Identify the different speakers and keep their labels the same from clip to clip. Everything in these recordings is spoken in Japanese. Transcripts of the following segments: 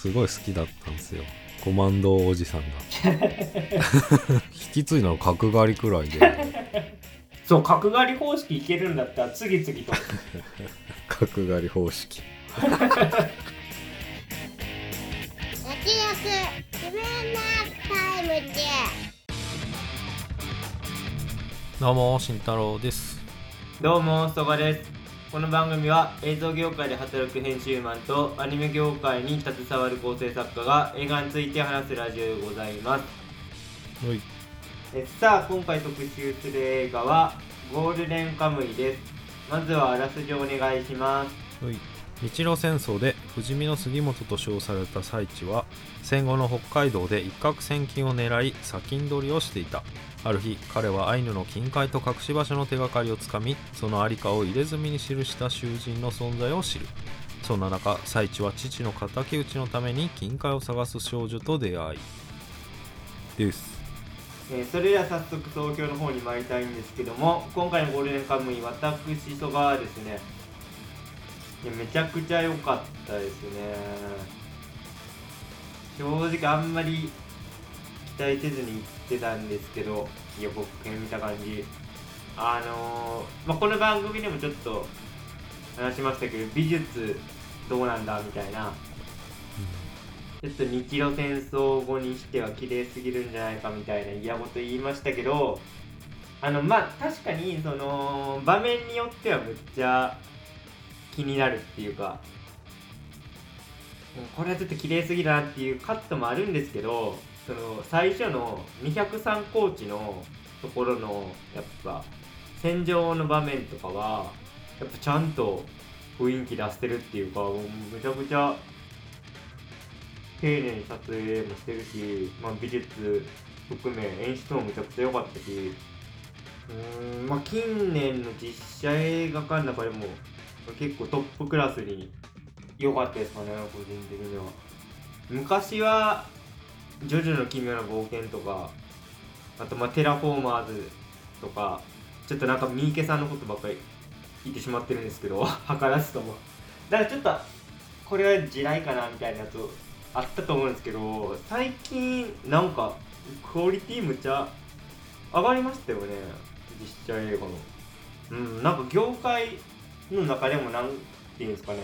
Speaker 1: すごい好きだったんですよ。コマンドおじさんが。引き継いだの角刈りくらいで。
Speaker 2: そう角刈り方式いけるんだったら次々と。
Speaker 1: 角刈り方式。
Speaker 3: 焼き肉自分のタイムで
Speaker 1: どうも慎太郎です。
Speaker 2: どうもそがですこの番組は映像業界で働く編集マンとアニメ業界に携わる構成作家が映画について話すラジオでございます。
Speaker 1: はい。
Speaker 2: えさあ今回特集する映画はゴールデンカムイです。まずはあらすじをお願いします。
Speaker 1: はい。日露戦争で不死身の杉本と称された最地は戦後の北海道で一攫千金を狙い砂金取りをしていたある日彼はアイヌの金塊と隠し場所の手がかりをつかみその在りかを入れ墨に記した囚人の存在を知る。そんな中最地は父の敵討ちのために金塊を探す少女と出会いです。
Speaker 2: えーそれでは早速東京の方に参りたいんですけども今回のゴールデンカムイ私そがですねいやめちゃくちゃ良かったですね。正直あんまり期待せずに行ってたんですけど予告編見た感じ。あのーまあ、この番組でもちょっと話しましたけど美術どうなんだみたいな。ちょっと日露戦争後にしては綺麗すぎるんじゃないかみたいな嫌事言いましたけどあのまあ確かにその場面によってはむっちゃ気になるっていうかこれはちょっと綺麗すぎだなっていうカットもあるんですけどその最初の203コーチのところのやっぱ戦場の場面とかはやっぱちゃんと雰囲気出してるっていうかもうむちゃくちゃ丁寧に撮影もしてるし、まあ、美術含め演出もむちゃくちゃ良かったしうんまあ近年の実写映画館の中でも結構トップクラスに良かったですかね個人的には。昔は「ジョジョの奇妙な冒険」とかあとまあテラフォーマーズとかちょっとなんか三池さんのことばっかり言ってしまってるんですけど 図らずとも。だからちょっとこれは地雷かなみたいなやつあったと思うんですけど最近なんかクオリティむちゃ上がりましたよね。実写映画の。うんなんか業界の中でもなんていうんですかね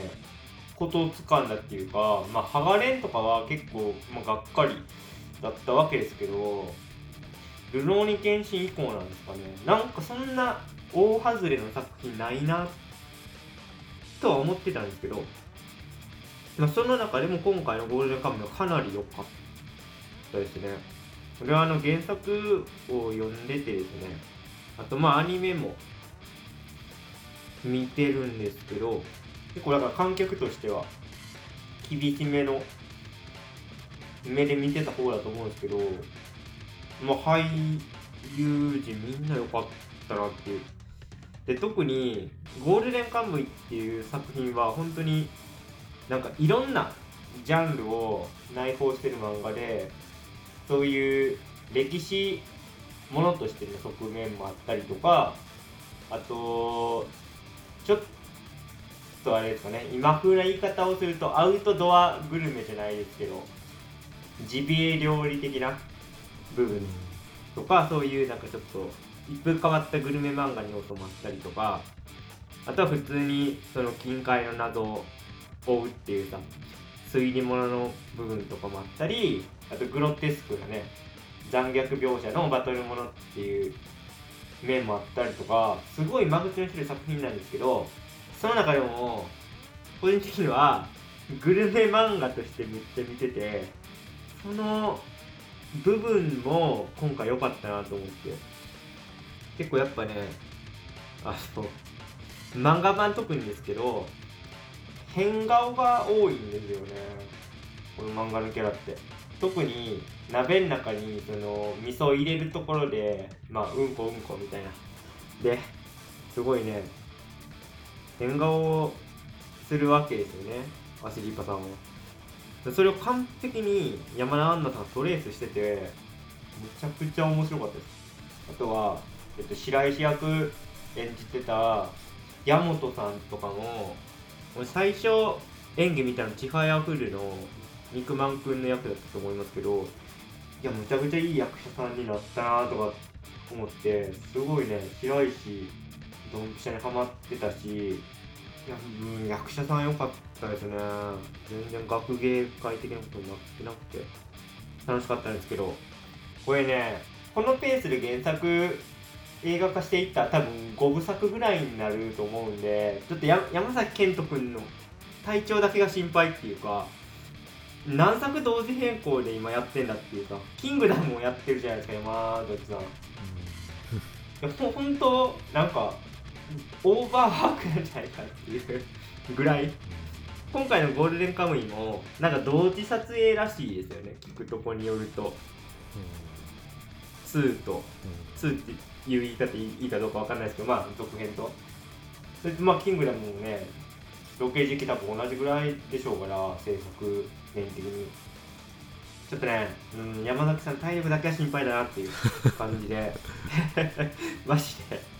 Speaker 2: ことをつかんだっていうかまあハガレンとかは結構、まあ、がっかりだったわけですけどルローニケンシン以降なんですかねなんかそんな大外れの作品ないなとは思ってたんですけどまあ、その中でも今回のゴールデンカムイはかなり良かったですね。これはあの原作を読んでてですね、あとまあアニメも見てるんですけど、結構だから観客としては厳しめの目で見てた方だと思うんですけど、まあ俳優陣みんな良かったなっていう。で、特にゴールデンカムイっていう作品は本当になんかいろんなジャンルを内包してる漫画でそういう歴史ものとしての側面もあったりとかあとちょっとあれですかね今風な言い方をするとアウトドアグルメじゃないですけどジビエ料理的な部分とかそういうなんかちょっと一風変わったグルメ漫画に要素もあったりとかあとは普通にその近海の謎を追うっていうさ推理物の部分とかもあったりあとグロテスクなね残虐描写のバトルものっていう面もあったりとかすごい間口の広い作品なんですけどその中でも個人的にはグルメ漫画としてめっちゃ見ててその部分も今回良かったなと思って。結構やっぱねあの漫画版特にですけど変顔が多いんですよね。この漫画のキャラって。特に鍋の中にその味噌を入れるところでまあうんこうんこみたいな。ですごいね変顔をするわけですよね。アシリーパさんは。それを完璧に山田杏奈さんがトレースしててめちゃくちゃ面白かったです。あとは、えっと、白石役演じてた矢本さんとかも最初演技見たの「チファイアフル」の肉まんくんの役だったと思いますけどいやむちゃくちゃいい役者さんになったなとか思ってすごいね白石ドンピシャにハマってたしいや、うん、役者さん良かったですね。全然学芸会的なことになってなくて。楽しかったんですけど。これねこのペースで原作映画化していったら多分5部作ぐらいになると思うんでちょっとや山崎賢人君の体調だけが心配っていうか何作同時並行で今やってんだっていうかキングダムをやってるじゃないですか山崎さん。いやほほんとなんかオーバーワークなんじゃないかっていうぐらい。今回のゴールデンカムイもなんか同時撮影らしいですよね。聞くとこによると。2と。2っていう言い方いいかどうかわかんないですけどまあ続編と。それでまあキングダムもねロケ時期多分同じぐらいでしょうから制作年的に。ちょっとね、うん、山崎さん体力だけは心配だなっていう感じで。マジで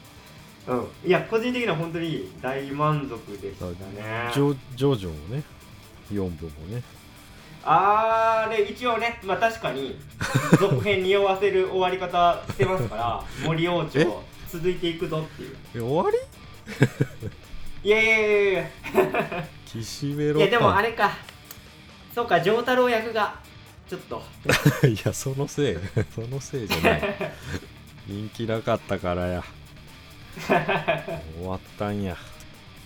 Speaker 2: うん。いや個人的には本当に大満足でしたね。
Speaker 1: ジョジョジョもね4部もね。
Speaker 2: あれ一応ねまあ確かに続編に酔わせる終わり方してますから 森王朝続いていくぞっていう。
Speaker 1: え終わり？
Speaker 2: いやいやいやいや。
Speaker 1: 岸辺露
Speaker 2: い。やでもあ
Speaker 1: れ
Speaker 2: れか。そうか丈太郎役がちょっと。
Speaker 1: いやそのせい。そのせいじゃない。人気なかったからや 終わったんや。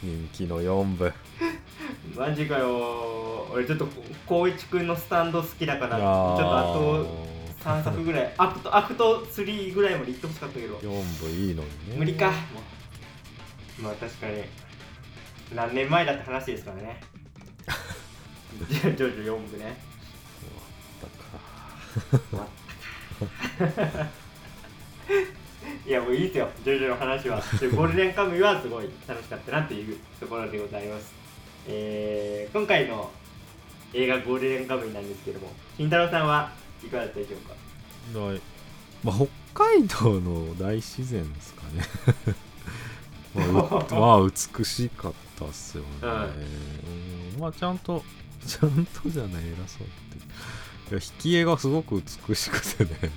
Speaker 1: 人気の4部。
Speaker 2: マジかよ。俺ちょっと康一くんのスタンド好きだからちょっとあと3作ぐらい Act Act 3ぐらいまで行ってほしかったけど
Speaker 1: 4部いいのにね。
Speaker 2: 無理か。まあ確かに。何年前だって話ですからね。ジョジョ4部ね。
Speaker 1: 終わったか
Speaker 2: いやもういいですよ。ジョジョの話は。でゴールデンカムイはすごい楽しかったなっていうところでございます。えー、今回の映画ゴールデンカムイなんですけども慎太郎さんはいかがだったでしょうか？
Speaker 1: ない。まあ、北海道の大自然ですかね。まあう、まあ美しかったっすよね、
Speaker 2: はい。
Speaker 1: うん。まあちゃんとちゃんとじゃない。偉そうって。いや引き絵がすごく美しくてね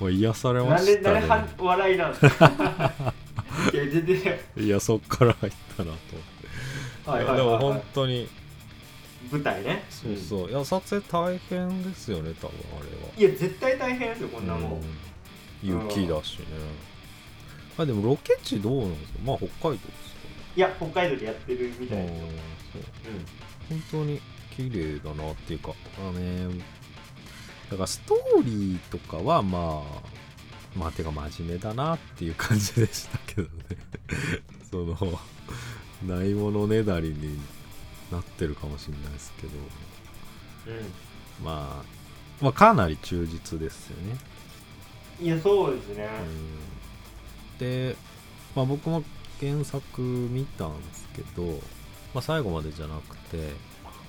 Speaker 1: まあ癒されました
Speaker 2: なんで笑いなんですか？いや全然
Speaker 1: いやそっから入ったなと
Speaker 2: はい
Speaker 1: いやでも本当に。
Speaker 2: 舞台ね。
Speaker 1: そうそう、いや撮影大変ですよね多分あれは。
Speaker 2: うんいや絶対大変ですよこんなもん、
Speaker 1: うん。雪だしね。まあでもロケ地どうなんですか？まあ北海道ですか
Speaker 2: いや北海道でやってるみたい
Speaker 1: ね
Speaker 2: ですよ、
Speaker 1: そう。
Speaker 2: うん
Speaker 1: 本当に綺麗だなっていうかあのねだからストーリーとかはまあまあてか真面目だなっていう感じでしたけどね。そのないものねだりになってるかもしれないですけど。まあまあかなり忠実ですよね。
Speaker 2: うん、いやそうですね、
Speaker 1: うん。で、まあ、僕も原作見たんですけど、まあ、最後までじゃなくて、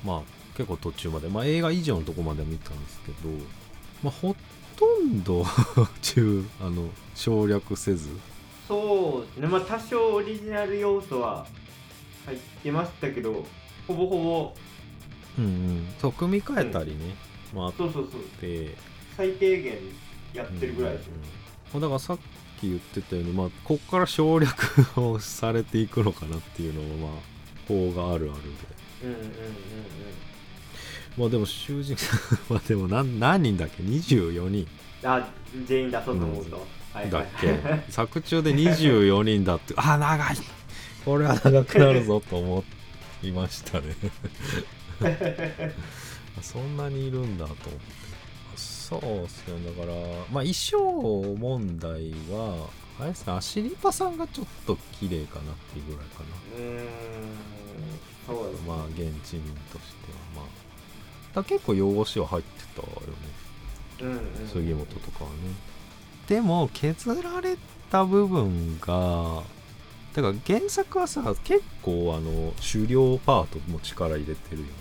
Speaker 1: まあ、結構途中まで、まあ、映画以上のとこまでは見たんですけど、まあ、ほとんど 中あの省略せず。
Speaker 2: そうですね。まあ多少オリジナル要素は入ってましたけどほぼほぼ。
Speaker 1: うんうん。そう組み替えたりね、まあ、あっ
Speaker 2: そうそうそう。
Speaker 1: て
Speaker 2: 最低限やってるぐらいですよ、
Speaker 1: うんだからさっき言ってたように、まあ、こっから省略をされていくのかなっていうのもまあ法があるあるで。
Speaker 2: うん、うんうんうん
Speaker 1: まあでも囚人 まあでも何何人だっけ？24人
Speaker 2: うんあ全員出そうと思うと、はいはい。
Speaker 1: だっけ？作中で24人だって。あ長い。これは長くなるぞと思いましたね。そんなにいるんだと思って。そうっすよだからまあ衣装問題はあれですねアシリパさんがちょっと綺麗かなっていうぐらいか
Speaker 2: うーんそうです
Speaker 1: なまあ現地民としては。まあだ結構用語詞は入ってたよね。
Speaker 2: うんうん。
Speaker 1: 杉本とかはね。でも削られた部分がだから原作はさ結構あの狩猟パートも力入れてるよね、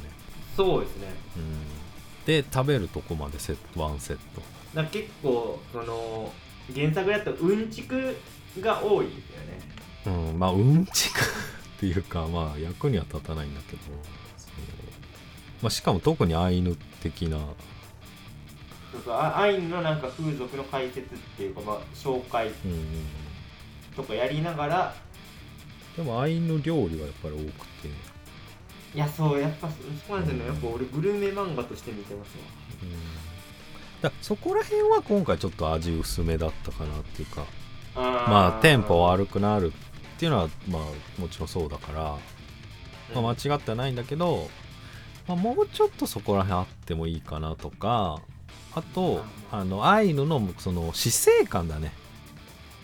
Speaker 2: そうですね。
Speaker 1: うん、で食べるとこまでセットワンセット。
Speaker 2: だ結構その原作だとうんちくが多いですよね。
Speaker 1: うん。まあうんちくっていうかまあ役には立たないんだけどまあ、しかも特にアイヌ的な。
Speaker 2: そうそうあアイヌのなんか風俗の解説っていうか、まあ、紹介
Speaker 1: うん
Speaker 2: とかやりながら
Speaker 1: でもアイヌ料理がやっぱり多くて、
Speaker 2: いやそうやっぱそうなんですよね。やっぱ俺グルメ漫画として見てますわ。
Speaker 1: うん、だそこら辺は今回ちょっと味薄めだったかなっていうか。
Speaker 2: あ
Speaker 1: まあテンポ悪くなるっていうのはまあもちろんそうだから、まあ、間違ってはないんだけど、まあ、もうちょっとそこら辺あってもいいかなとかあとあのアイヌのその死生観だね。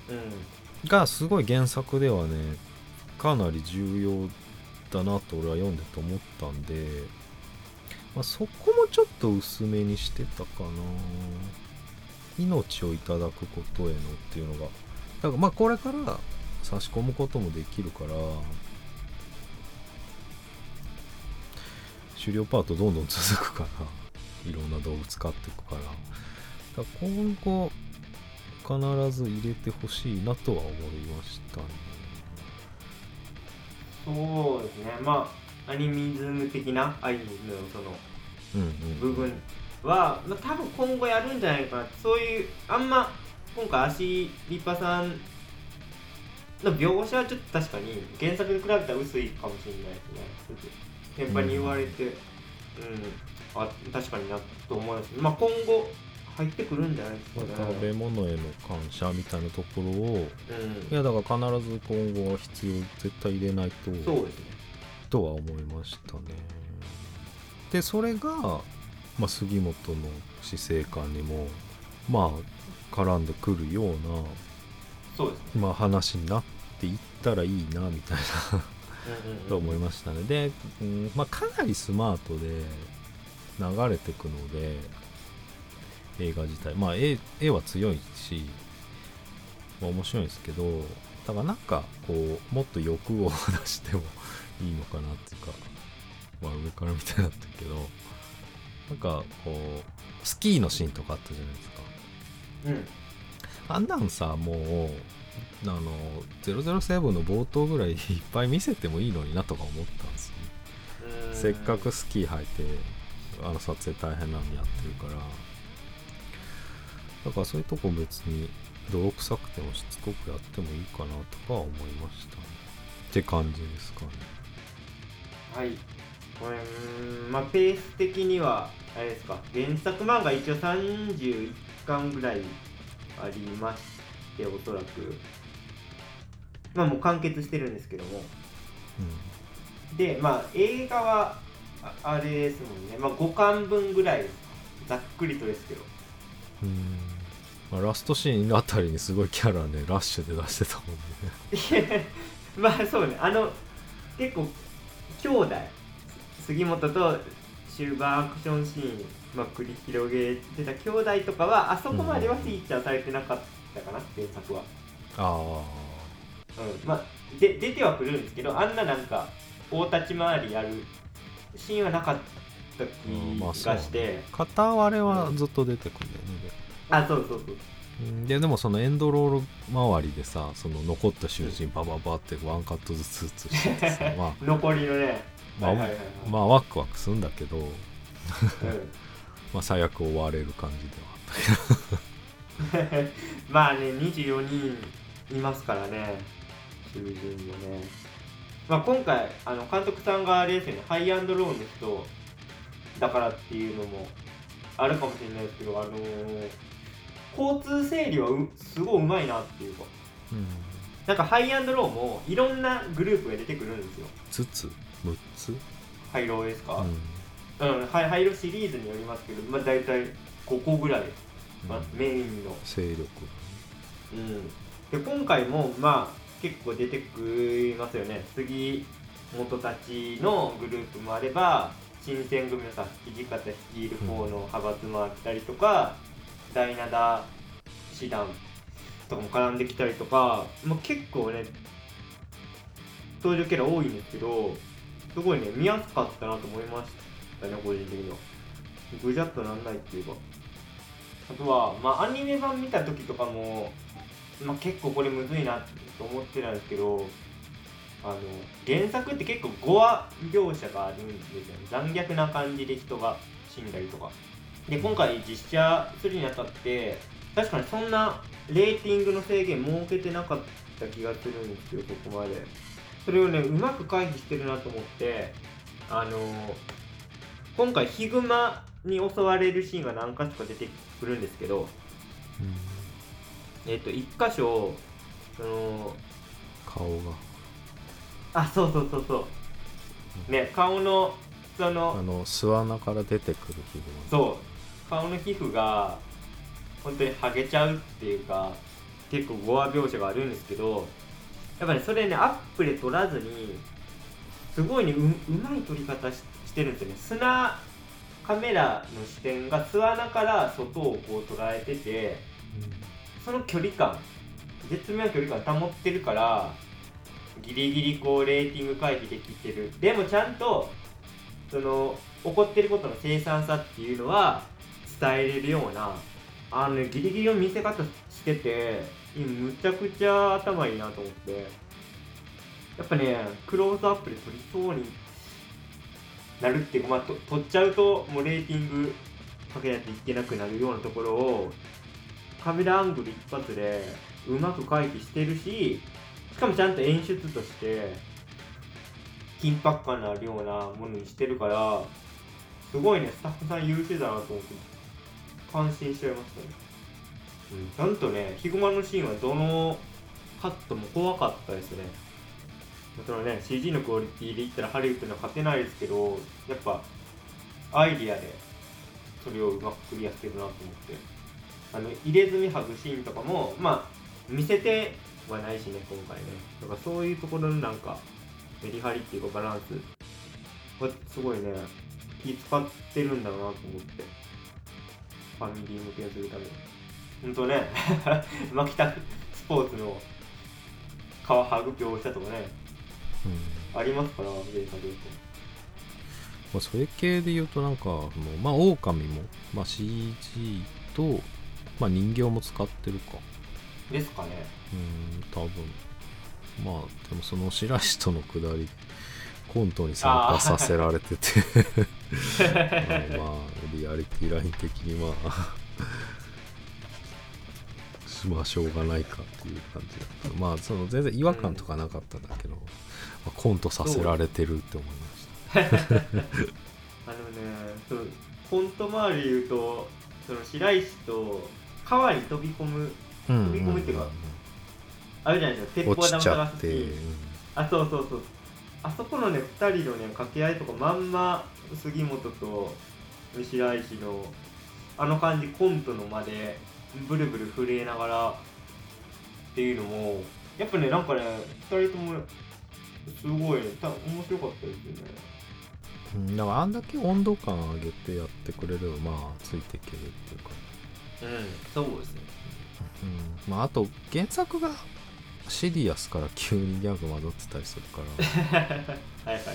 Speaker 2: うん。
Speaker 1: がすごい原作ではねかなり重要だなと俺は読んでて思ったんで、まあ、そこもちょっと薄めにしてたかな。命をいただくことへのっていうのが。だからまあこれから差し込むこともできるから狩猟パートどんどん続くからいろんな動物飼っていくから。だから今後必ず入れてほしいなとは思いましたね。
Speaker 2: そうですね。まあアニミズム的なアイヌのその
Speaker 1: うんうん
Speaker 2: 部分は、まあ、多分今後やるんじゃないかな。そういうあんま今回足リッパさんの描写はちょっと確かに原作に比べたら薄いかもしれないですね先輩に言われてうん、あ確かになと思いますまあ今後入ってくるんじゃないですか
Speaker 1: まあ
Speaker 2: ね。
Speaker 1: 食べ物への感謝みたいなところを
Speaker 2: うん。
Speaker 1: いやだから必ず今後は必要絶対入れないと
Speaker 2: そうですね。
Speaker 1: とは思いましたね。でそれが、まあ、杉本の死生観にもまあ絡んでくるような、
Speaker 2: そうですね。
Speaker 1: まあ、話になっていったらいいなみたいなと思いましたね。で、うんまあ、かなりスマートで流れていくので映画自体。まあ絵絵は強いし、まあ、面白いんですけどだからなんかこうもっと欲を出してもいいのかなっていうかまあ上からみたいになったけどなんかこうスキーのシーンとかあったじゃないですか。
Speaker 2: うん。
Speaker 1: あんなんさもうあの007の冒頭ぐらいいっぱい見せてもいいのになとか思ったんですよ。せっかくスキー履いてあの撮影大変なのやってるから。だからそういうとこ別に泥臭くてもしつこくやってもいいかなとかは思いましたね。って感じですかね。
Speaker 2: はい。これまあペース的にはあれですか。原作漫画一応31巻ぐらいありましておそらく。まあもう完結してるんですけども。でまあ映画はああれですもんね。まあ5巻分ぐらいざっくりとですけど。
Speaker 1: うん。うん、まあ、ラストシーンあたりにすごいキャラねラッシュで出してたもんね。
Speaker 2: まあそうね。あの結構兄弟。杉本と終盤アクションシーン、まあ、繰り広げてた兄弟とかはあそこまではフィーチャーされてなかったかな、原作は、
Speaker 1: あ
Speaker 2: うん。まあ、で出てはくるんですけどあんななんか大立ち回りやるシーンはなかった
Speaker 1: うんまあ
Speaker 2: 気がして、
Speaker 1: あ片割れはずっと出てくるんだよねで
Speaker 2: あそうそうそう
Speaker 1: う。ん。ででもそのエンドロール周りでさその残った囚人バババってワンカットずつずつしててさ まあ。
Speaker 2: 残りのね。
Speaker 1: まあ、まあワクワクするんだけど、
Speaker 2: うん。
Speaker 1: まあ、最悪終われる感じではあったけど
Speaker 2: まあね24人いますからね。囚人もね、まあ、今回あの監督さんがあれですよね。ハイアンドローの人だからっていうのもあるかもしれないですけどあのー交通整理はうすごいうまいなっていうか。
Speaker 1: うん。
Speaker 2: なんかハイアンドローもいろんなグループが出てくるんですよ。
Speaker 1: 5つ？6つ、
Speaker 2: ハイローですか、
Speaker 1: うん。
Speaker 2: うん、ハイハイローシリーズによりますけど、まあ、大体5個ぐらい、まあ
Speaker 1: うん。
Speaker 2: メインの。
Speaker 1: 勢力。
Speaker 2: うん、で今回もまあ結構出てくりますよね。杉本たちのグループもあれば新選組のさ土方率いる方の派閥もあったりとか、第7師団とかも絡んできたりとか、まあ、結構ね登場キャラ多いんですけどすごいね見やすかったなと思いましたね個人的には。ぐじゃっとなんないっていうかあとは、まあ、アニメ版見た時とかも、まあ、結構これむずいなと思ってたんですけどあの原作って結構語話描写があるんですよね。残虐な感じで人が死んだりとか。で今回実写するにあたって確かにそんなレーティングの制限設けてなかった気がするんですよここまで。それをねうまく回避してるなと思ってあの今回ヒグマに襲われるシーンが何か所か出てくるんですけどえっと一箇所その
Speaker 1: 顔が。
Speaker 2: あそうそうそうそう。ね顔のその
Speaker 1: あの巣穴から出てくるヒグマ
Speaker 2: そう。顔の皮膚が本当に剥げちゃうっていうか結構語話描写があるんですけどやっぱり、ね、それねアップで撮らずにすごいねううまい撮り方ししてるんですよね。砂カメラの視点が巣穴から外をこう捉えててその距離感絶妙な距離感保ってるからギリギリこうレーティング回避できてる。でもちゃんとその起こってることの凄惨さっていうのは伝えれるようなあのねギリギリの見せ方しててむちゃくちゃ頭いいなと思って。やっぱねクローズアップで撮りそうになるっていうかまあと撮っちゃうともうレーティングかけないといけなくなるようなところをカメラアングル一発でうまく回避してるししかもちゃんと演出として緊迫感のあるようなものにしてるからすごいねスタッフさん優秀だなと思って感心しちゃいましたね、うん、ちゃんとねヒグマのシーンはどのカットも怖かったですね。そのね CG のクオリティで言ったらハリウッドには勝てないですけどやっぱアイディアでそれをうまくクリアしてるなと思って。あの入れ墨剥ぐシーンとかもまあ見せてはないしね今回ね。だからそういうところのなんかメリハリっていうかバランスはすごいね気使ってるんだなと思って。ファミリー向けにするために。ほんとね 牧田スポーツの皮剥ぐ描写とかねありますから原作で
Speaker 1: まあ、それ系で言うとなんかもうまあ狼も、まあ、CG と、まあ、人形も使ってるか。
Speaker 2: ですかね。
Speaker 1: うん多分。まあでもその白石とのくだりコントに参加させられてて。まあまあリアリティライン的にまあまあしょうがないかっていう感じだった。まあその全然違和感とかなかったんだけど、まあ、コントさせられてるって思いました。
Speaker 2: あのねそうコント周りで言うとその白石と川に飛び込む
Speaker 1: うん
Speaker 2: 飛び込みっていうかあるじゃないですか。鉄砲
Speaker 1: 落ちちゃ
Speaker 2: 玉
Speaker 1: って、うん。
Speaker 2: あそうそうそう。あそこのね2人のね掛け合いとかまんま杉本と白石のあの感じコントの間でブルブル震えながらっていうのもやっぱねなんかね2人ともすごいねた面白かったですよね。
Speaker 1: うんだからあんだけ温度感上げてやってくれればまあついていけるっていうか、
Speaker 2: うんそうですね。
Speaker 1: うんまあ、あと原作がシリアスから急にギャグ混ざってたりするから、
Speaker 2: はいはいはい。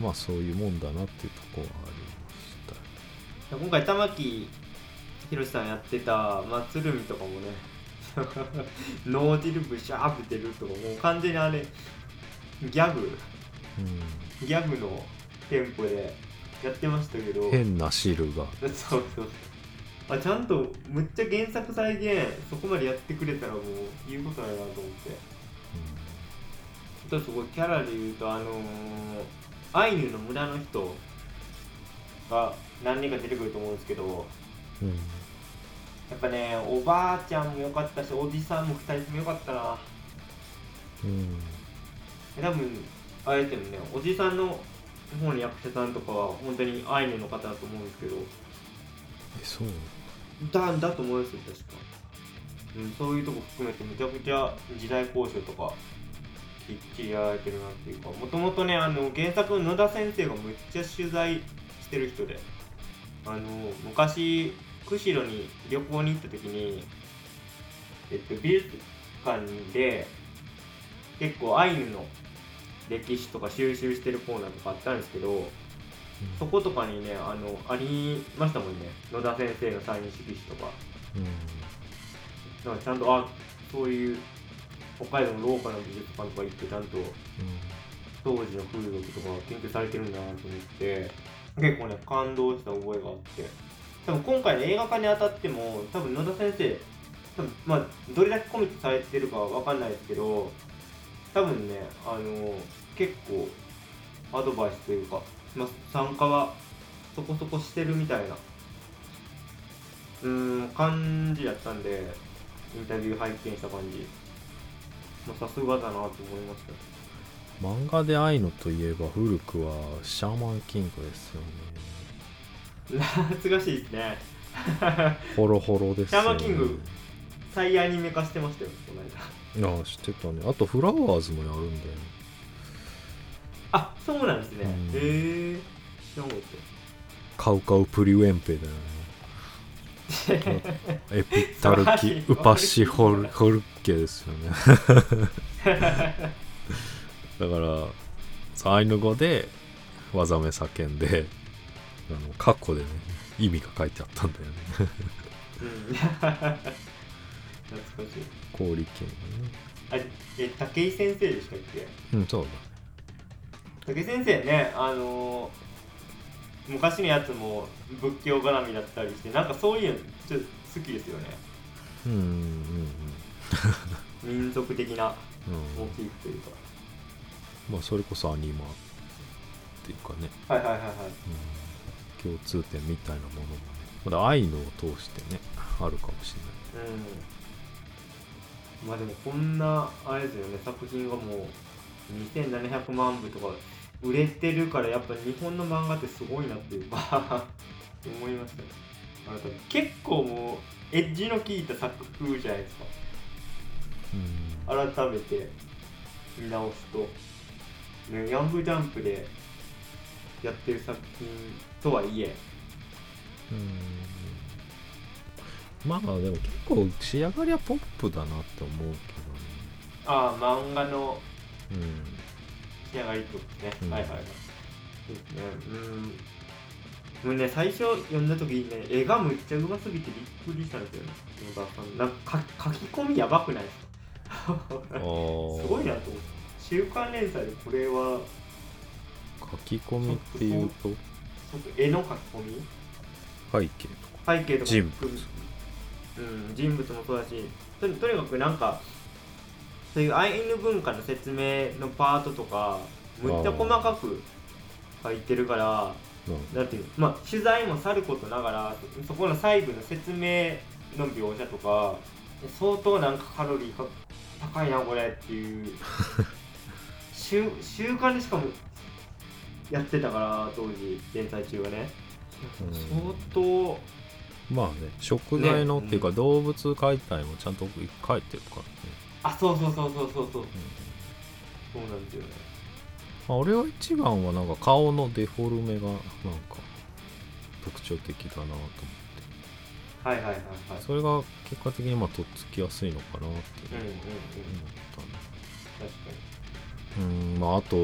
Speaker 1: うん、まあそういうもんだなっていうところはありまし
Speaker 2: 今回玉木宏さんやってた松るみとかもね 脳汁ブシャーって出るとかもう完全にあれギャグ。
Speaker 1: た、
Speaker 2: ギャグのテンポでやってましたけど。
Speaker 1: うん、変な汁が。
Speaker 2: そうそうそう。あちゃんとむっちゃ原作再現そこまでやってくれたらもう言うことないなと思って。あとすごいキャラで言うとあのー、アイヌの村の人が何人か出てくると思うんですけど
Speaker 1: うん、
Speaker 2: やっぱねおばあちゃんも良かったしおじさんも2人とも良かったな。
Speaker 1: うん
Speaker 2: 多分あえてもねおじさんの方の役者さんとかは本当にアイヌの方だと思うんですけど。
Speaker 1: えそう？
Speaker 2: だだと思うんですよ確か、うん、そういうとこ含めてめちゃくちゃ時代交渉とかきっちりやられてるなっていうか。もともとねあの原作の野田先生がめっちゃ取材してる人であの昔釧路に旅行に行った時に、えっと、美術館で結構アイヌの歴史とか収集してるコーナーとかあったんですけどそことかにねあのありましたもんね。野田先生のサイン色紙とか。
Speaker 1: うん。
Speaker 2: だからちゃんとあそういう北海道のローカルの美術館とか行ってちゃんと当時の風俗とか研究されてるんだなと思って結構ね感動した覚えがあって多分今回の映画化にあたっても多分野田先生多分まあどれだけコミットされてるかは分かんないですけど多分ねあの結構アドバイスというか、まあ、参加はそこそこしてるみたいなうん感じやったんでインタビュー拝見した感じ。さすがだなと思いました。
Speaker 1: 漫画で愛のといえば古くはシャーマンキングですよね。
Speaker 2: 懐かしいですね。
Speaker 1: ホロホロですよ。ね
Speaker 2: シャーマンキング再アニメ化してましたよこの間。
Speaker 1: ああ知ってたね。あとフラワーズもやるんだよ。ね
Speaker 2: あそうなんですね。
Speaker 1: うん。
Speaker 2: へえ知らんかっ
Speaker 1: カウカウプリウェンペだよね。エピッタルキウパシホルホルッケですよね。だからアイヌ語で技名叫んであのカッコでね意味が書いてあったんだよね。
Speaker 2: たうん。懐かしい。
Speaker 1: 氷剣
Speaker 2: あえ武井先生でしたっけ？
Speaker 1: がねうんそう
Speaker 2: 武井先生ねあのー昔のやつも仏教絡みだったりしてなんかそういうのちょっと好きですよね。
Speaker 1: だうんうん。
Speaker 2: 民族的な
Speaker 1: うん。うん
Speaker 2: モチーフというか、
Speaker 1: まあそれこそアニマっていうかね、
Speaker 2: はいはいはいはい。
Speaker 1: うん、共通点みたいなものもねまだ愛のを通してねあるかもしれない。
Speaker 2: うんまあでもこんなあれですよね作品がもう2700万部とか売れてるからやっぱ日本の漫画ってすごいなっていうか思いましたね。改めて結構もうエッジの効いた作風じゃないですか。
Speaker 1: うん。
Speaker 2: 改めて。見直すと、ね、ヤングジャンプでやってる作品とはいえ。
Speaker 1: うん。まあでも結構仕上がりはポップだなって思う
Speaker 2: ああ漫画の
Speaker 1: けどね
Speaker 2: 仕上がりってことね、
Speaker 1: うん。
Speaker 2: はいはいはい。そうですね。うん。もうね最初読んだ時にね絵がむっちゃうますぎてびっくりしたんですよねなんか書き込みやばくないですか？す
Speaker 1: あ
Speaker 2: ごいなと思って週刊連載でこれは。
Speaker 1: 書き込みっていう
Speaker 2: と？絵の書き込み？
Speaker 1: 背景とか。
Speaker 2: 背景とかも
Speaker 1: 人
Speaker 2: 含む。うん、人物もそうだし。ととにかくなんかそういうアイヌ文化の説明のパートとかむっちゃ細かく書いてるから
Speaker 1: うん。
Speaker 2: なんていうの？まあ取材もさることながらそそこの細部の説明の描写とか相当なんかカロリーが高いなこれっていう。週週刊でしかもやってたから当時連載中はね。
Speaker 1: うん。
Speaker 2: 相当
Speaker 1: まあね食材の
Speaker 2: ね
Speaker 1: っていうか動物解体もちゃんと書いてるからね、
Speaker 2: あそうそうそうそうそうそう。
Speaker 1: うん。
Speaker 2: そうなんですよね。
Speaker 1: まあ、俺は一番はなんか顔のデフォルメがなんか特徴的だなと思って。
Speaker 2: はいはいはいはい。
Speaker 1: それが結果的にまあとっつきやすいのかなって
Speaker 2: うんうんうん
Speaker 1: 思ったね
Speaker 2: 確か
Speaker 1: うんまああと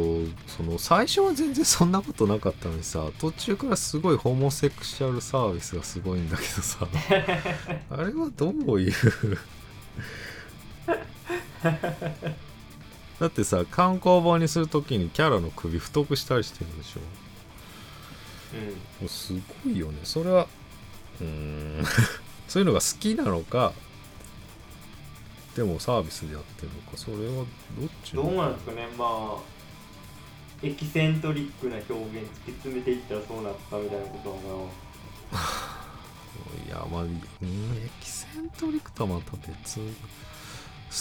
Speaker 1: その最初は全然そんなことなかったのにさ途中からすごいホモセクシャルサービスがすごいんだけどさ あれはどういう？だってさ観光本にするときにキャラの首太くしたりしてるでしょ？
Speaker 2: にうん。
Speaker 1: もうすごいよね。それはうーん。そういうのが好きなのかでもサービスでやってるのかそれはどっち
Speaker 2: どうなんですかね。まあエキセントリックな表現突き詰めていったらそうなったみたいなことはい
Speaker 1: やまあうんエキセントリックとはまた別。好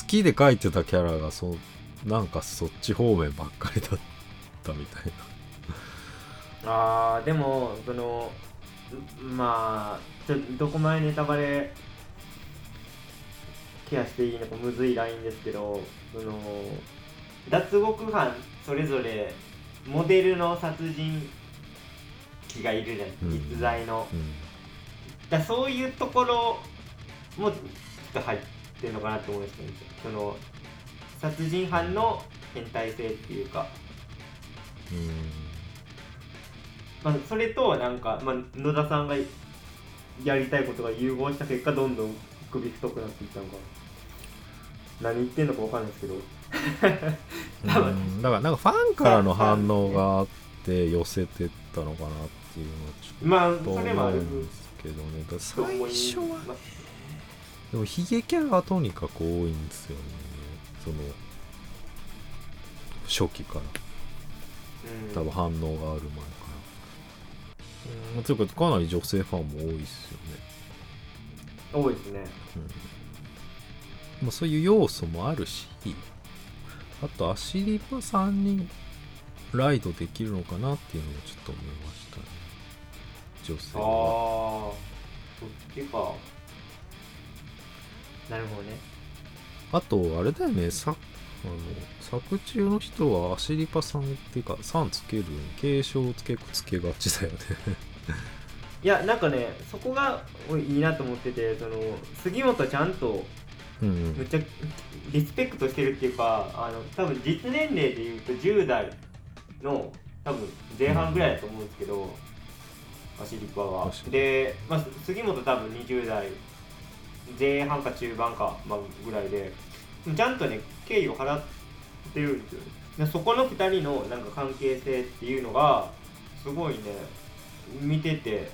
Speaker 1: きで描いてたキャラがそうなんかそっち方面ばっかりだったみたいな。
Speaker 2: あーでもそのんまあちょどこまでネタバレケアしていいのかむずいラインですけどその脱獄犯それぞれモデルの殺人鬼がいるじゃない、
Speaker 1: うん。
Speaker 2: 実在の。
Speaker 1: うん。
Speaker 2: だそういうところもちょっと入ってるのかなと思うんですけどその殺人犯の変態性っていうか、まあ、それとなんか、まあ、野田さんがやりたいことが融合した結果どんどん首太くなっていったのか何言ってんのかわかんないですけど。
Speaker 1: うんだからなんかファンからの反応があって寄せてったのかなっていうのはちょっと思うんですけどね。だから
Speaker 2: と思い
Speaker 1: 最初は。でもヒゲキャラがとにかく多いんですよね。その初期から。
Speaker 2: うん。
Speaker 1: 多分反応がある前から。うんというかかなり女性ファンも多いですよね、
Speaker 2: 多いですね。
Speaker 1: うんまあ、そういう要素もあるしあとアシリパ3人ライドできるのかなっていうのもちょっと思いましたね。女性
Speaker 2: ああ
Speaker 1: は
Speaker 2: そっちか。なるほどね。
Speaker 1: あとあれだよねさあの作中の人はアシリパさんっていうか3つけるのに継承をつけつけがちだよね。
Speaker 2: いやなんかねそこが俺いいなと思っててその杉本ちゃんと
Speaker 1: うん
Speaker 2: めっちゃリスペクトしてるっていうかあの多分実年齢でいうと10代の多分前半ぐらいだと思うんですけど、アシリパは。で、まあ、杉本多分20代前半か中盤か、まあ、ぐらいでちゃんとね敬意を払ってるんですよでそこの2人のなんか関係性っていうのがすごいね見てて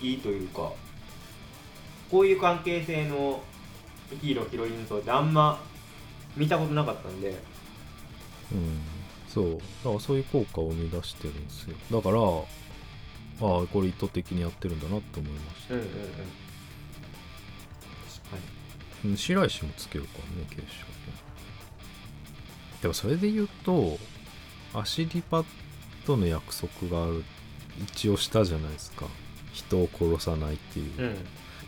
Speaker 2: いいというかこういう関係性のヒーローヒロイン像ってあんま見たことなかったんで。
Speaker 1: うん。そう。だからそういう効果を生み出してるんですよ。だからああこれ意図的にやってるんだなって思いました。
Speaker 2: うんうんうん。確かに。
Speaker 1: うん白石もつけるからね継承でもそれで言うとアシリパとの約束がある一応したじゃないですか。人を殺さないっていう、
Speaker 2: うん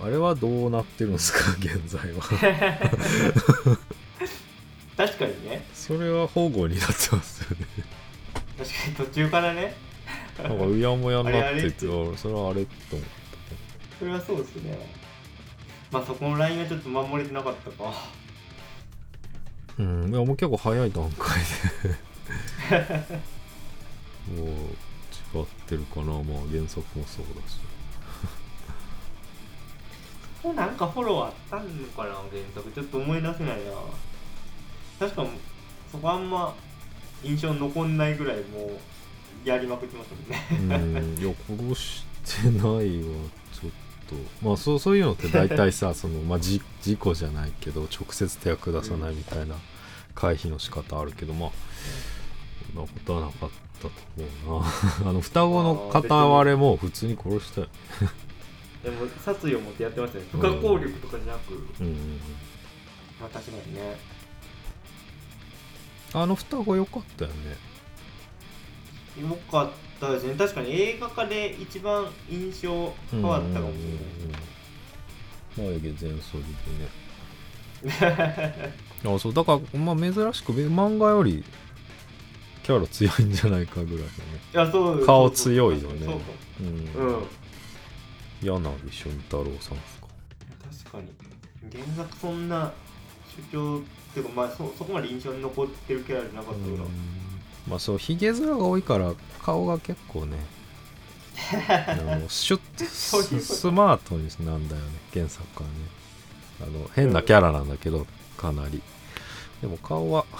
Speaker 1: あれはどうなってるんですか？現在は。
Speaker 2: 確かにね。
Speaker 1: それは保護になってますよね。
Speaker 2: 確かに途中からね。
Speaker 1: なんかうやもやになってて俺それはあれって思っ
Speaker 2: それはそうですね。まあそこのラインがちょっと守れてなかったか。
Speaker 1: たうんいやもう結構早い段階で。もう違ってるかな。まあ原作もそうだし
Speaker 2: これなんかフォローあったのかな原作。ちょっと思い出せないな。確かそこあんま印象残んないぐらいもうやりまくってますもんね。
Speaker 1: うんいや殺してないわちょっと。まあそうそういうのって大体さ その、まあ、じ事故じゃないけど直接手役出さないみたいな回避の仕方あるけど、まあそんなことはなかったと思うな。あの双子の片割れも普通に殺したよ
Speaker 2: でも殺意を持ってやってましたね。不可抗力とかじゃなく、
Speaker 1: うんうんうん。
Speaker 2: まあ確かにね。
Speaker 1: あの双子良かったよね。
Speaker 2: よかったですね。確かに映画化で一番印象変わったかもしれない。
Speaker 1: 眉毛全剃りでね。あそう。だからまあ珍しく漫画よりキャラ強いんじゃないかぐらいのね。
Speaker 2: いやそう
Speaker 1: 顔強いよね。
Speaker 2: そうか
Speaker 1: うん。
Speaker 2: うん
Speaker 1: 柳俊太郎さんですか？
Speaker 2: 確かに。原作そんな主張っていうかまあそそこまで印象に残ってるキャラじゃなかったけど、
Speaker 1: まあそうヒゲ面が多いから顔が結構ね あのシュッと。ススマートになんだよね原作はね。あの変なキャラなんだけどかなり。でも顔は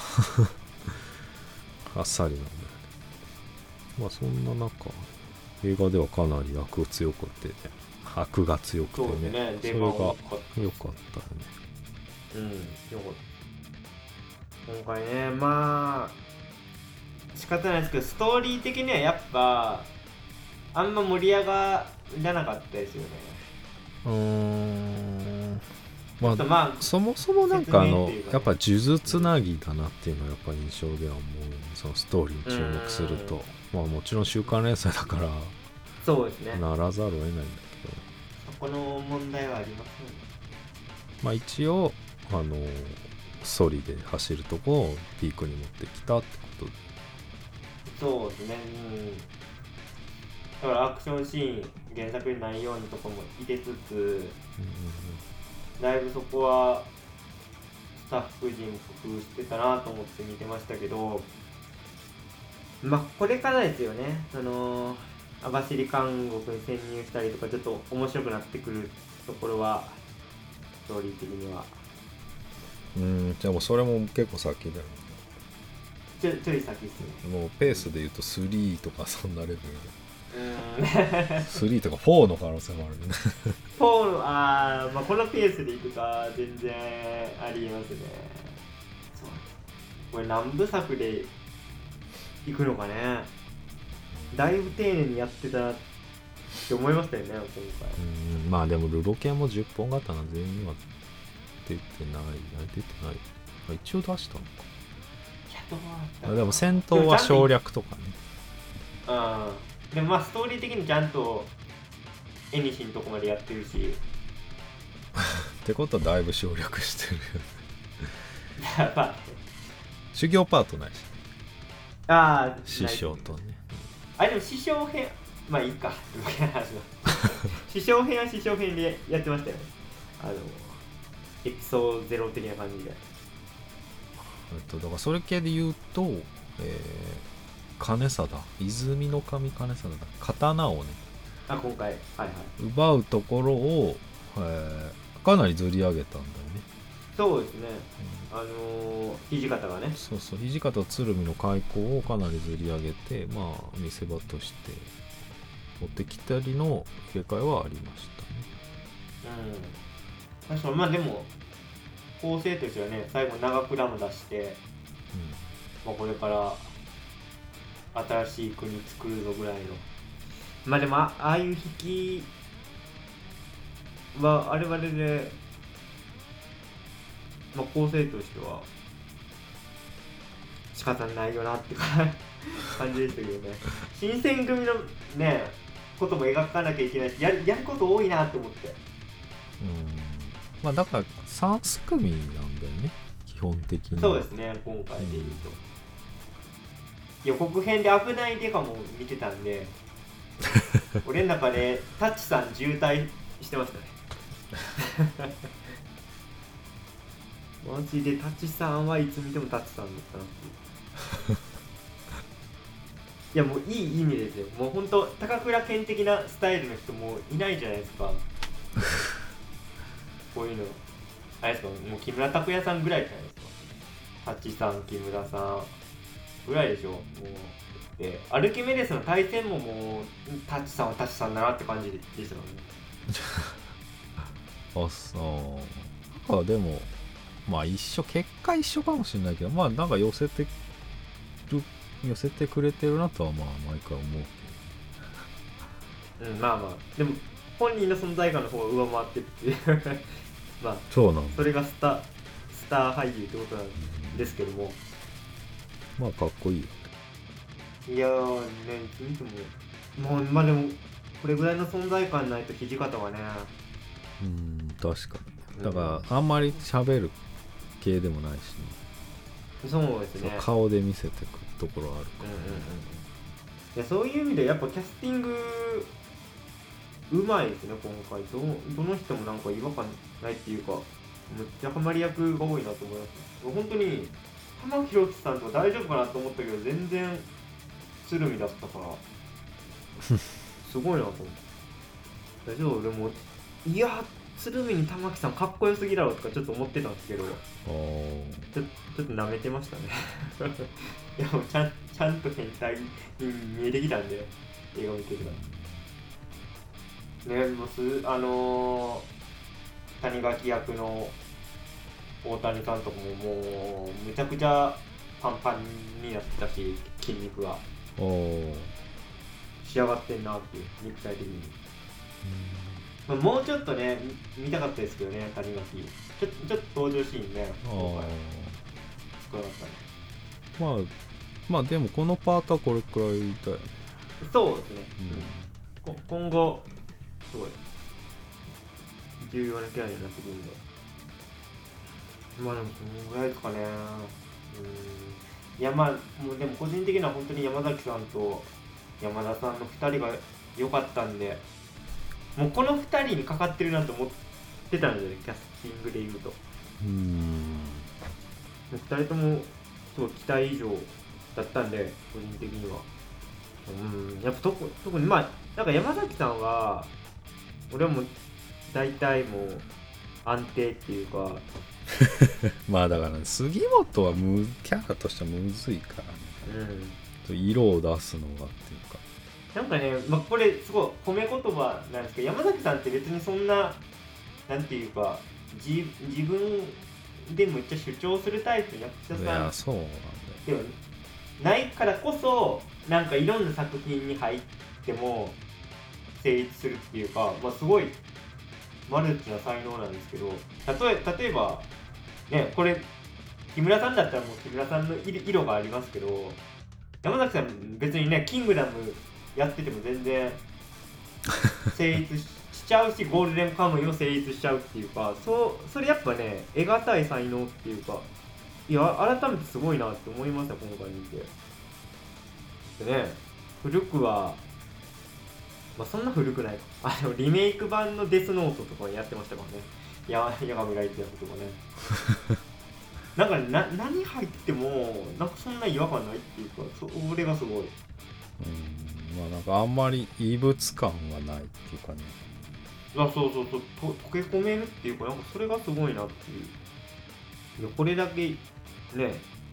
Speaker 1: あっさりなんだよね。まあそんな中映画ではかなり悪強くて。ね悪が強くてね。
Speaker 2: ね。
Speaker 1: それが
Speaker 2: かっ
Speaker 1: 良かった。よね
Speaker 2: た。うんよかった。今回ねまあ仕方ないですけどストーリー的にはやっぱあんま盛り上がらなかったですよね。
Speaker 1: うーん。まあ
Speaker 2: まあ
Speaker 1: そもそもなんかあの、
Speaker 2: ね
Speaker 1: やっぱ数珠つなぎだなっていうのはやっぱ印象では思う。そのストーリーに注目すると。まあもちろん週刊連載だから
Speaker 2: そうですね。
Speaker 1: ならざるを得ない。んだ
Speaker 2: この問題はあります？よね
Speaker 1: まあ一応あのソリで走るとこをピークに持ってきたってこと。で
Speaker 2: そうですね。うん。だからアクションシーン原作にないようなとこも入れつつ
Speaker 1: うん
Speaker 2: だいぶそこはスタッフ陣も工夫してたなと思って見てましたけど。まあこれからですよね。その網走監獄に潜入したりとかちょっと面白くなってくるところはストーリー的には。
Speaker 1: うんじゃあもうそれも結構先だよ
Speaker 2: ちょちょい先っすね。
Speaker 1: もうペースで言うと3とかそんなレベルで。
Speaker 2: うん。
Speaker 1: 3とか4の可能性もあるね。
Speaker 2: ポールあー、まあ、このペースでいくか全然ありえますね。これ何部作でいくのかねだいぶ丁寧にやってたって思いましたよね今回。
Speaker 1: うんまあでもルロケンも10本刀全員は出てない。あ出てない。あ一応出したのか。
Speaker 2: いやどうだった
Speaker 1: でも戦闘は省略とかね。
Speaker 2: うんでもまあストーリー的にちゃんと絵にしんとこまでやってるし。
Speaker 1: ってことはだいぶ省略してるよね。
Speaker 2: やっぱ
Speaker 1: 修行パートないし
Speaker 2: ああ
Speaker 1: 師匠とね
Speaker 2: あでも師匠編まあいいか。師匠編は師匠編でやってましたよね。あのエピソードゼロ的な感じで。
Speaker 1: えっとだからそれ系で言うとえー、金貞。泉の神金貞だ。刀をね。
Speaker 2: あ今回はいはい。
Speaker 1: 奪うところを、えーかなりずり上げたんだよね、
Speaker 2: そうですねあのー、土方がね。
Speaker 1: そうそう。土方鶴見の開口をかなりずり上げてまあ見せ場として持ってきたりの入れ替えはありましたね。
Speaker 2: うん。確かにまあでも構成としてはね最後長倉も出して、まあ、これから新しい国作るぞぐらいの。まあでもあああいう引きはあれはあれでまあ構成としては仕方ないよなって感感じでしたけどね。新選組のねことも描かなきゃいけない。しやるやること多いなって思って。
Speaker 1: うん、うん、まあだから3すくみなんだよね。基本的に。
Speaker 2: そうですね今回で言うと、予告編で危ないデカも見てたんで 俺の中でタッチさん渋滞してましたね マジでタッチさんはいつ見てもタッチさんだったなっていう。いやもういい意味ですよもう本当高倉健的なスタイルの人もういないじゃないですか。こういうの。あれですか？もう木村拓哉さんぐらいじゃないですか。タッチさん木村さんぐらいでしょ？もう。でアルキメデスの対戦ももうタッチさんはタッチさんだなって感じでしたもんね。
Speaker 1: あそう。なんかでもまあ一緒結果一緒かもしれないけどまあなんか寄せてる寄せてくれてるなとはまあ毎回思う
Speaker 2: うんまあまあでも本人の存在感の方が上回ってるっていう。まあ
Speaker 1: そうなんだ。
Speaker 2: それがスタスター俳優ってことなんですけども。
Speaker 1: まあかっこいいよ。
Speaker 2: いやーね見てももうまあでもこれぐらいの存在感ないと土方はね。
Speaker 1: うん確かに。だからあんまり喋る系でもないしね。
Speaker 2: そうですね。
Speaker 1: 顔で見せてくところある
Speaker 2: うんうんうんいやそういう意味でやっぱキャスティングうまいですね今回。どどの人もなんか違和感ないっていうかめっちゃハマり役が多いなと思います。本当に玉木宏さんとか大丈夫かなと思ったけど全然鶴見だったから。すごいなと思って。大丈夫？でもいや鶴見に玉木さんかっこよすぎだろとかちょっと思ってたんですけどちょちょっと舐めてましたね。いやもうちゃんちゃんと変態に見えてきたんで映画見てるからねもうす。あのー、谷垣役の大谷さんとかももうむちゃくちゃパンパンになってたし筋肉が。仕上がってんなっていう肉体的に、まあ、もうちょっとね見見たかったですけどね谷垣ちょちょっと登場シーンね
Speaker 1: あ
Speaker 2: 今少なかったね。
Speaker 1: まあまあでもこのパートはこれくらいだよね。
Speaker 2: そうですね、
Speaker 1: うん。
Speaker 2: こ今後すごい重要なキャラになってくるんで。まあでもそのぐらいですかね。うん。いやまあもうでも個人的には本当に山崎さんと山田さんの2人が良かったんでもうこの2人にかかってるなと思ってたんでキャスティングで言うと。も
Speaker 1: うん
Speaker 2: う2人ともすごい期待以上だったんで個人的には。うんやっぱ特特にまあなんか山崎さんは俺はもう大体もう安定っていうか。
Speaker 1: まあだから杉本はむキャラとしてはむずいからね。
Speaker 2: うん。
Speaker 1: 色を出すのがっていうか
Speaker 2: なんかね、まあ、これすごい褒め言葉なんですけど山崎さんって別にそんななんていうか自自分でめっちゃ主張するタイプの役者
Speaker 1: い
Speaker 2: さん
Speaker 1: やそうなん
Speaker 2: ではないからこそなんかいろんな作品に入っても成立するっていうか、まあ、すごいマルチな才能なんですけど例え例えばねこれ木村さんだったらもう木村さんの色色がありますけど山崎さん別にね「キングダム」やってても全然成立ししちゃうしゴールデンカムイも成立しちゃうっていうかそうそれやっぱね得難い才能っていうかいや改めてすごいなって思いました今回見て。でね古くはまあそんな古くない。かあのリメイク版のデスノートとかやってましたからね。や矢神ライトやつとかね。なんかねな何入ってもなんかそんな違和感ないっていうかそれがすごい。
Speaker 1: うんまあなんかあんまり異物感がないっていうかね。
Speaker 2: あそうそうそう。と溶け込めるっていうかなんかそれがすごいなっていう。いやこれだけね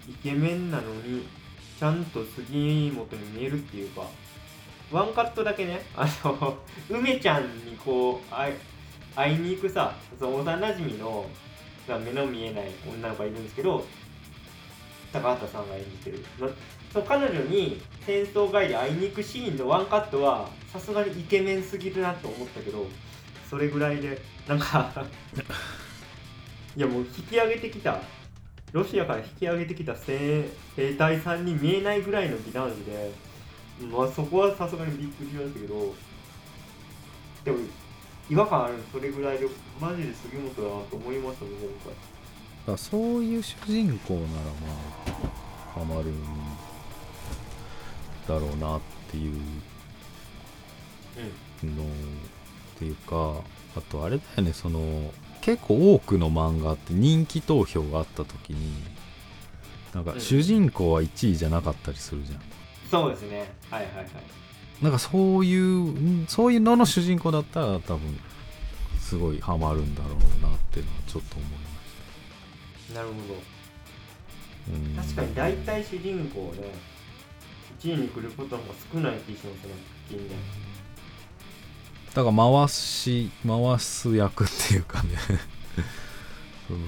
Speaker 2: イケメンなのにちゃんと杉本に見えるっていうかワンカットだけねあの梅ちゃんにこう会い会いに行くさその幼馴染の目の見えない女の子がいるんですけど高畑さんが演じてる。その彼女に戦争帰り会いに行くシーンのワンカットはさすがにイケメンすぎるなと思ったけどそれぐらいでなんかいやもう引き上げてきたロシアから引き上げてきた兵隊さんに見えないぐらいの美男子で、まあ、そこはさすがにびっくりしましたけどでも違和感あるそれぐらいでマジで杉本だなと思いましたね今回。
Speaker 1: そういう主人公ならまあハマるんだろうなっていうのっていうかあとあれだよねその結構多くの漫画って人気投票があった時になんか
Speaker 2: うん
Speaker 1: 主人公は1位じゃなかったりするじゃん、
Speaker 2: そうですね。はいはいはい。
Speaker 1: なんかそういうんそういうのの主人公だったら多分すごいハマるんだろうなっていうのはちょっと思いまし
Speaker 2: なるほど。
Speaker 1: た、うん、
Speaker 2: 確かに大体主人公ね1位に来ることの方が少ない気しますね近年
Speaker 1: だから回し回す役っていうかね。その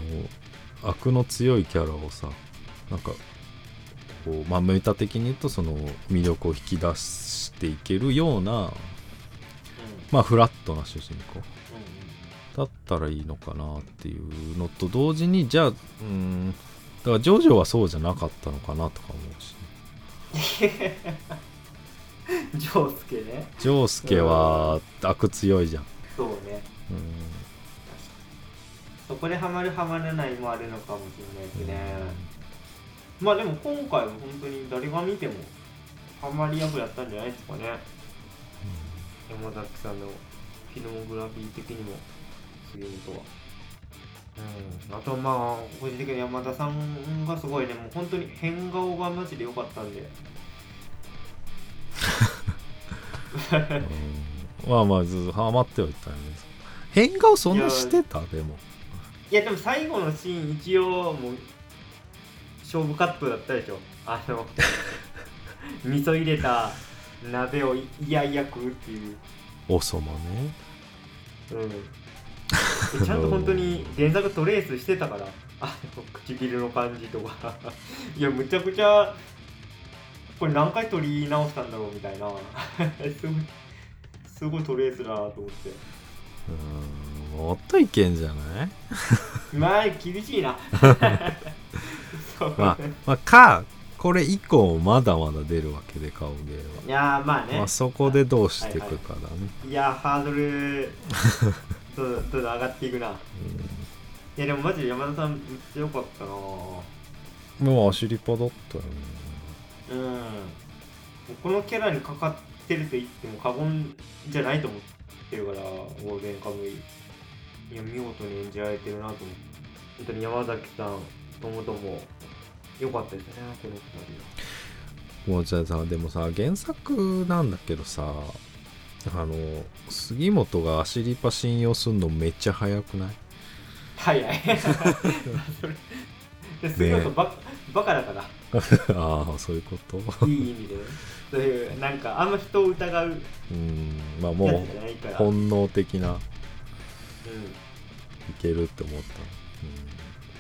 Speaker 1: 悪の強いキャラをさなんかこうまあメタ的に言うとその魅力を引き出していけるような
Speaker 2: うん。
Speaker 1: まあフラットな主人公。
Speaker 2: うん
Speaker 1: だったらいいのかなっていうのと同時にじゃあうんだからジョジョはそうじゃなかったのかなとか思うし
Speaker 2: うん ジョースケね。
Speaker 1: ジョースケは悪強いじゃん、
Speaker 2: そうね。
Speaker 1: うん。
Speaker 2: そこでハマるハマらないもあるのかもしれないですね、まあでも今回は本当に誰が見てもハマり役だったんじゃないですかね。山崎さんのフィルモグラフィー的にも杉本はうん。あとまあ個人的に山田さんがすごいね。もう本当に変顔がマジで良かったんで。
Speaker 1: うん。まあまあずっとハマってはいたんです変顔そんなしてた？でも。
Speaker 2: いやでも最後のシーン一応もう勝負カットだったでしょ。あの 味噌入れた鍋をいやいや食うっていう。
Speaker 1: おそまね。
Speaker 2: うん。で ちゃんと本当に原作トレースしてたから。あの唇の感じとか。いやむちゃくちゃこれ何回撮り直したんだろうみたいな。すごいすごいトレースだなと思って。
Speaker 1: うんもっといけんじゃない？
Speaker 2: まあ厳しいな。
Speaker 1: まあ、まあ、かこれ以降まだまだ出るわけで顔芸
Speaker 2: いやーまあ
Speaker 1: は、
Speaker 2: ね。
Speaker 1: まあ、そこでどうしていくかだね、
Speaker 2: いやハードルどんどんどんどん上がっていくな。いやでもマジで山田さんめっちゃ良かったな
Speaker 1: うん、もう足リポだったよね
Speaker 2: うん。このキャラにかかってると言っても過言じゃないと思ってるから、ゴールデンカムイ。いや、見事に演じられてるなと思って。本当に山崎さん、ともとも良かったですね、この二
Speaker 1: もうじゃあさでもさ原作なんだけどさあの杉本が足リパ信用すんのめっちゃ早くない？
Speaker 2: はい。杉本バ,、バカだから。
Speaker 1: ああそういうこと？
Speaker 2: いい意味でね。そういうなんかあんま人を疑う。
Speaker 1: うん。まあも
Speaker 2: や
Speaker 1: う本能的な。い
Speaker 2: うん。
Speaker 1: けるって思った、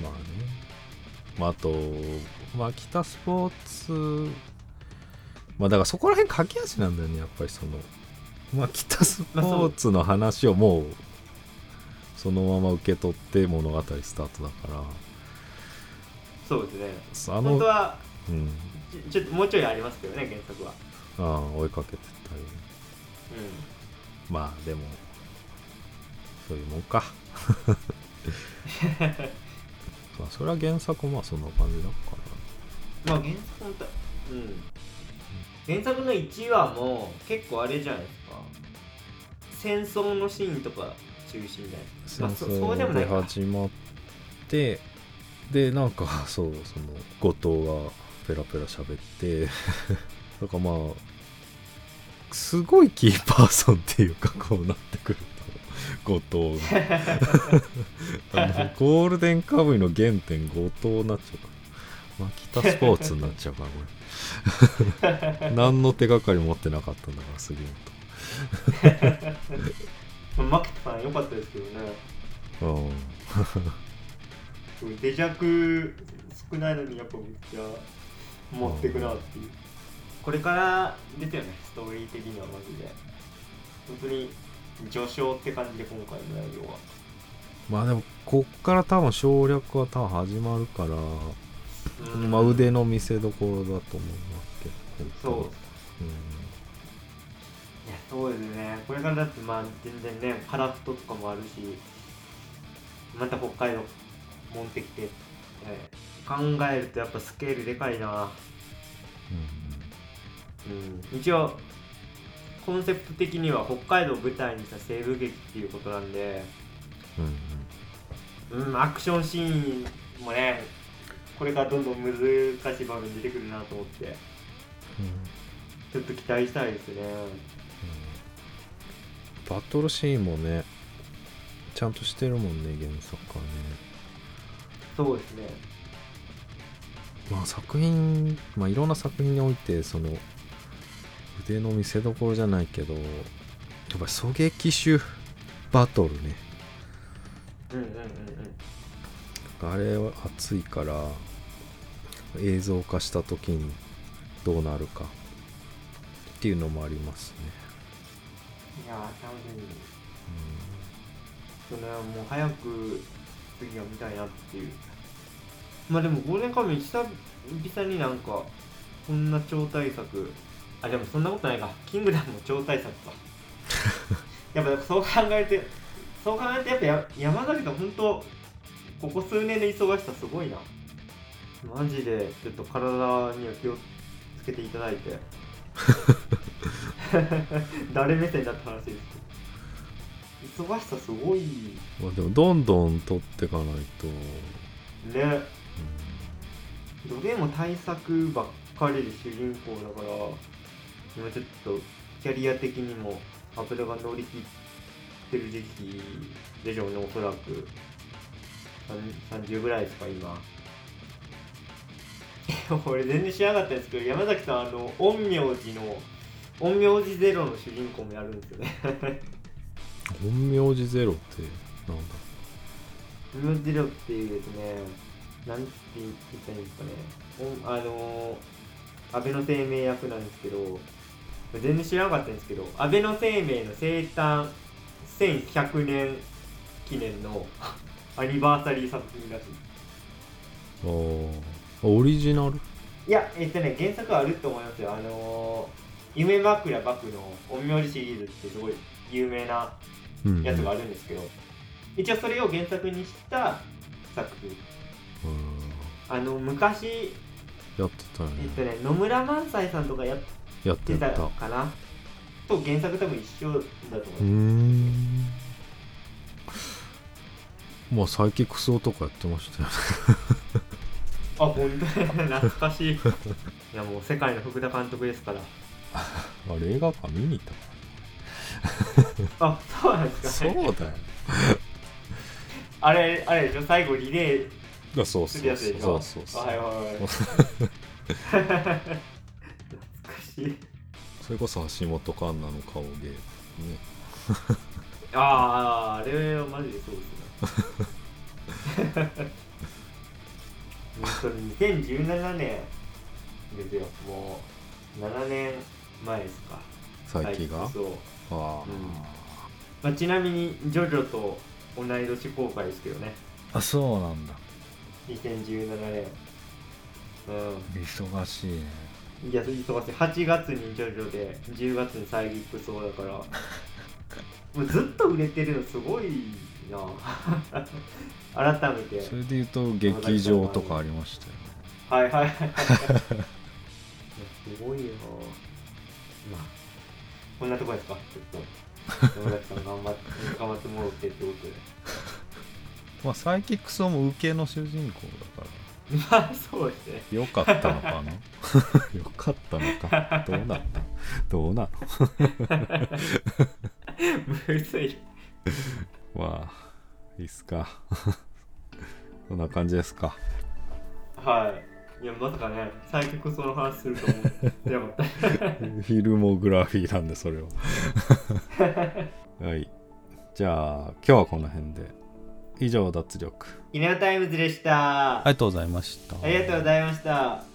Speaker 1: うん、まあね。まああとまあ北スポーツ。まあだからそこら辺駆け足なんだよねやっぱりそのまあ北スポーツの話をもうそのまま受け取って物語スタートだから。
Speaker 2: そうですね。
Speaker 1: あの
Speaker 2: 本当は
Speaker 1: うん。
Speaker 2: ちょちょっともうちょいありますけどね原作は
Speaker 1: ああ追いかけてたり
Speaker 2: う
Speaker 1: まあでもそういうもんか。まあそれは原作まあそんな感じだか
Speaker 2: んまあ原作本当うん原作の1話も結構あれじゃないですか。戦争のシーンとか中心じゃないですか、
Speaker 1: ら
Speaker 2: まあ、そそうでもないか。
Speaker 1: 始まってでなんか そうその後藤がペラペラ喋って だからまあすごいキーパーソンっていうかこうなってくると後藤が。あのゴールデンカムイの原点後藤になっちゃうからまあ北スポーツになっちゃうからこれ。何の手がかり持ってなかったんだから杉
Speaker 2: まあ、マキトさん良かったですけどね。
Speaker 1: 本うん。
Speaker 2: デジャク少ないのにやっぱめっちゃ持ってくなっていう。これからですよねストーリー的にはマジで。本当に序章って感じで今回の内容は。
Speaker 1: まあでもこっから多分省略は多分始まるから、
Speaker 2: うん
Speaker 1: まあ腕の見せ所だと思いますけど。
Speaker 2: そう。
Speaker 1: 本
Speaker 2: いやそうですね。これからだってまあ全然ねカラフトとかもあるしまた北海道持ってきて、えー考えるとやっぱスケールでかいな。
Speaker 1: 当に
Speaker 2: うん。一応コンセプト的には北海道を舞台にした西部劇っていうことなんで、
Speaker 1: うんうん。
Speaker 2: うん、アクションシーンもねこれからどんどん難しい場面出てくるなと思って
Speaker 1: うん
Speaker 2: ちょっと期待したいですね。
Speaker 1: バトルシーンもねちゃんとしてるもんね原作はね。
Speaker 2: そうですね。
Speaker 1: まあ作品まあいろんな作品においてその腕の見せ所じゃないけどやっぱり狙撃手バトルね。
Speaker 2: うんうんうんうん
Speaker 1: あれは熱いから映像化した時にどうなるかっていうのもありますね、
Speaker 2: いやー楽しみ。それはもう早く次は見たいなっていう。まあでもゴールデンカムイ久々になんかこんな超大作。あでもそんなことないか。キングダムも超大作か。やっぱそう考えてそう考えてやっぱや山崎さん本当ここ数年の忙しさすごいな。マジでちょっと体には気をつけていただいて。誰目線だった話ですけど。忙しさすごい。ね
Speaker 1: まあでもどんどん撮っていかないと、
Speaker 2: どれも対策ばっかりで主人公だから今ちょっとキャリア的にも油が乗り切ってる時期でしょうねおそらく30ぐらいですか今。俺全然知らなかったんですけど山崎さんあの陰陽師の陰陽師ゼロの主人公もやるんですよね。
Speaker 1: うん、陰陽師ゼロってなんだ？
Speaker 2: 陰陽師ゼロっていうですねなんて言ったらいいんですかね。おあのー、安倍の生命役なんですけど全然知らなかったんですけど安倍の生命の生誕1100年記念のアニバーサリー作品らしい。
Speaker 1: あー。オリジナル？
Speaker 2: いやえっとね原作はあると思いますよ。あのー、夢枕幕の陰陽師シリーズってすごい有名な
Speaker 1: うん
Speaker 2: やつがあるんですけど、一応それを原作にした作品。
Speaker 1: うん。
Speaker 2: あの昔
Speaker 1: やってたよね。
Speaker 2: えっとね野村萬斎さんとかやっ
Speaker 1: て
Speaker 2: てた
Speaker 1: た
Speaker 2: かな？と原作多分一緒だと思
Speaker 1: うー
Speaker 2: う、
Speaker 1: んまあサイキックスオとかやってましたよね。
Speaker 2: あ本当懐かしい。いやもう世界の福田監督ですから。
Speaker 1: あれ映画館見に行ったか
Speaker 2: あそうなんで
Speaker 1: ら
Speaker 2: すか、ね、
Speaker 1: そうだよ。
Speaker 2: あれあれでしょ？最後リレー
Speaker 1: だそう
Speaker 2: す
Speaker 1: そうそう。
Speaker 2: るやつでしょ？
Speaker 1: そうそう
Speaker 2: はいはいはい。懐かしい。
Speaker 1: それこそ橋本環奈の顔芸ね。
Speaker 2: あああれはマジでそうですね本当に2017年ですよ。もう7年前ですか。
Speaker 1: 佐伯が？
Speaker 2: そう、
Speaker 1: あ
Speaker 2: まあ、ちなみにジョジョと同い年公開ですけどね。
Speaker 1: ああそうなんだ。
Speaker 2: 2017年。う
Speaker 1: 忙しいね。
Speaker 2: んいや忙しい。8月にジョジョで10月にサイリップそうだから。もうずっと売れてるのすごいな。改めて。
Speaker 1: それで言うと劇場とかありましたよね。
Speaker 2: はいはいはい。すごいよ。まあこんなとこですか？ちょっと。山崎さん頑張って頑張ってもらってってことで。
Speaker 1: まあサイキックスはもう受けの主人公だか
Speaker 2: まあそうですね。
Speaker 1: らよかったのかな？よかったのか？どうなった？どうなの？
Speaker 2: むずい
Speaker 1: まあいいっすか。こんな感じですか。
Speaker 2: はい。いやまさかね最後その話すると思ってなかった
Speaker 1: フィルモグラフィーなんでそれは はい。じゃあ今日はこの辺で。以上脱力。
Speaker 2: 犬のタイムズでした、
Speaker 1: ありがとうございました。
Speaker 2: ありがとうございました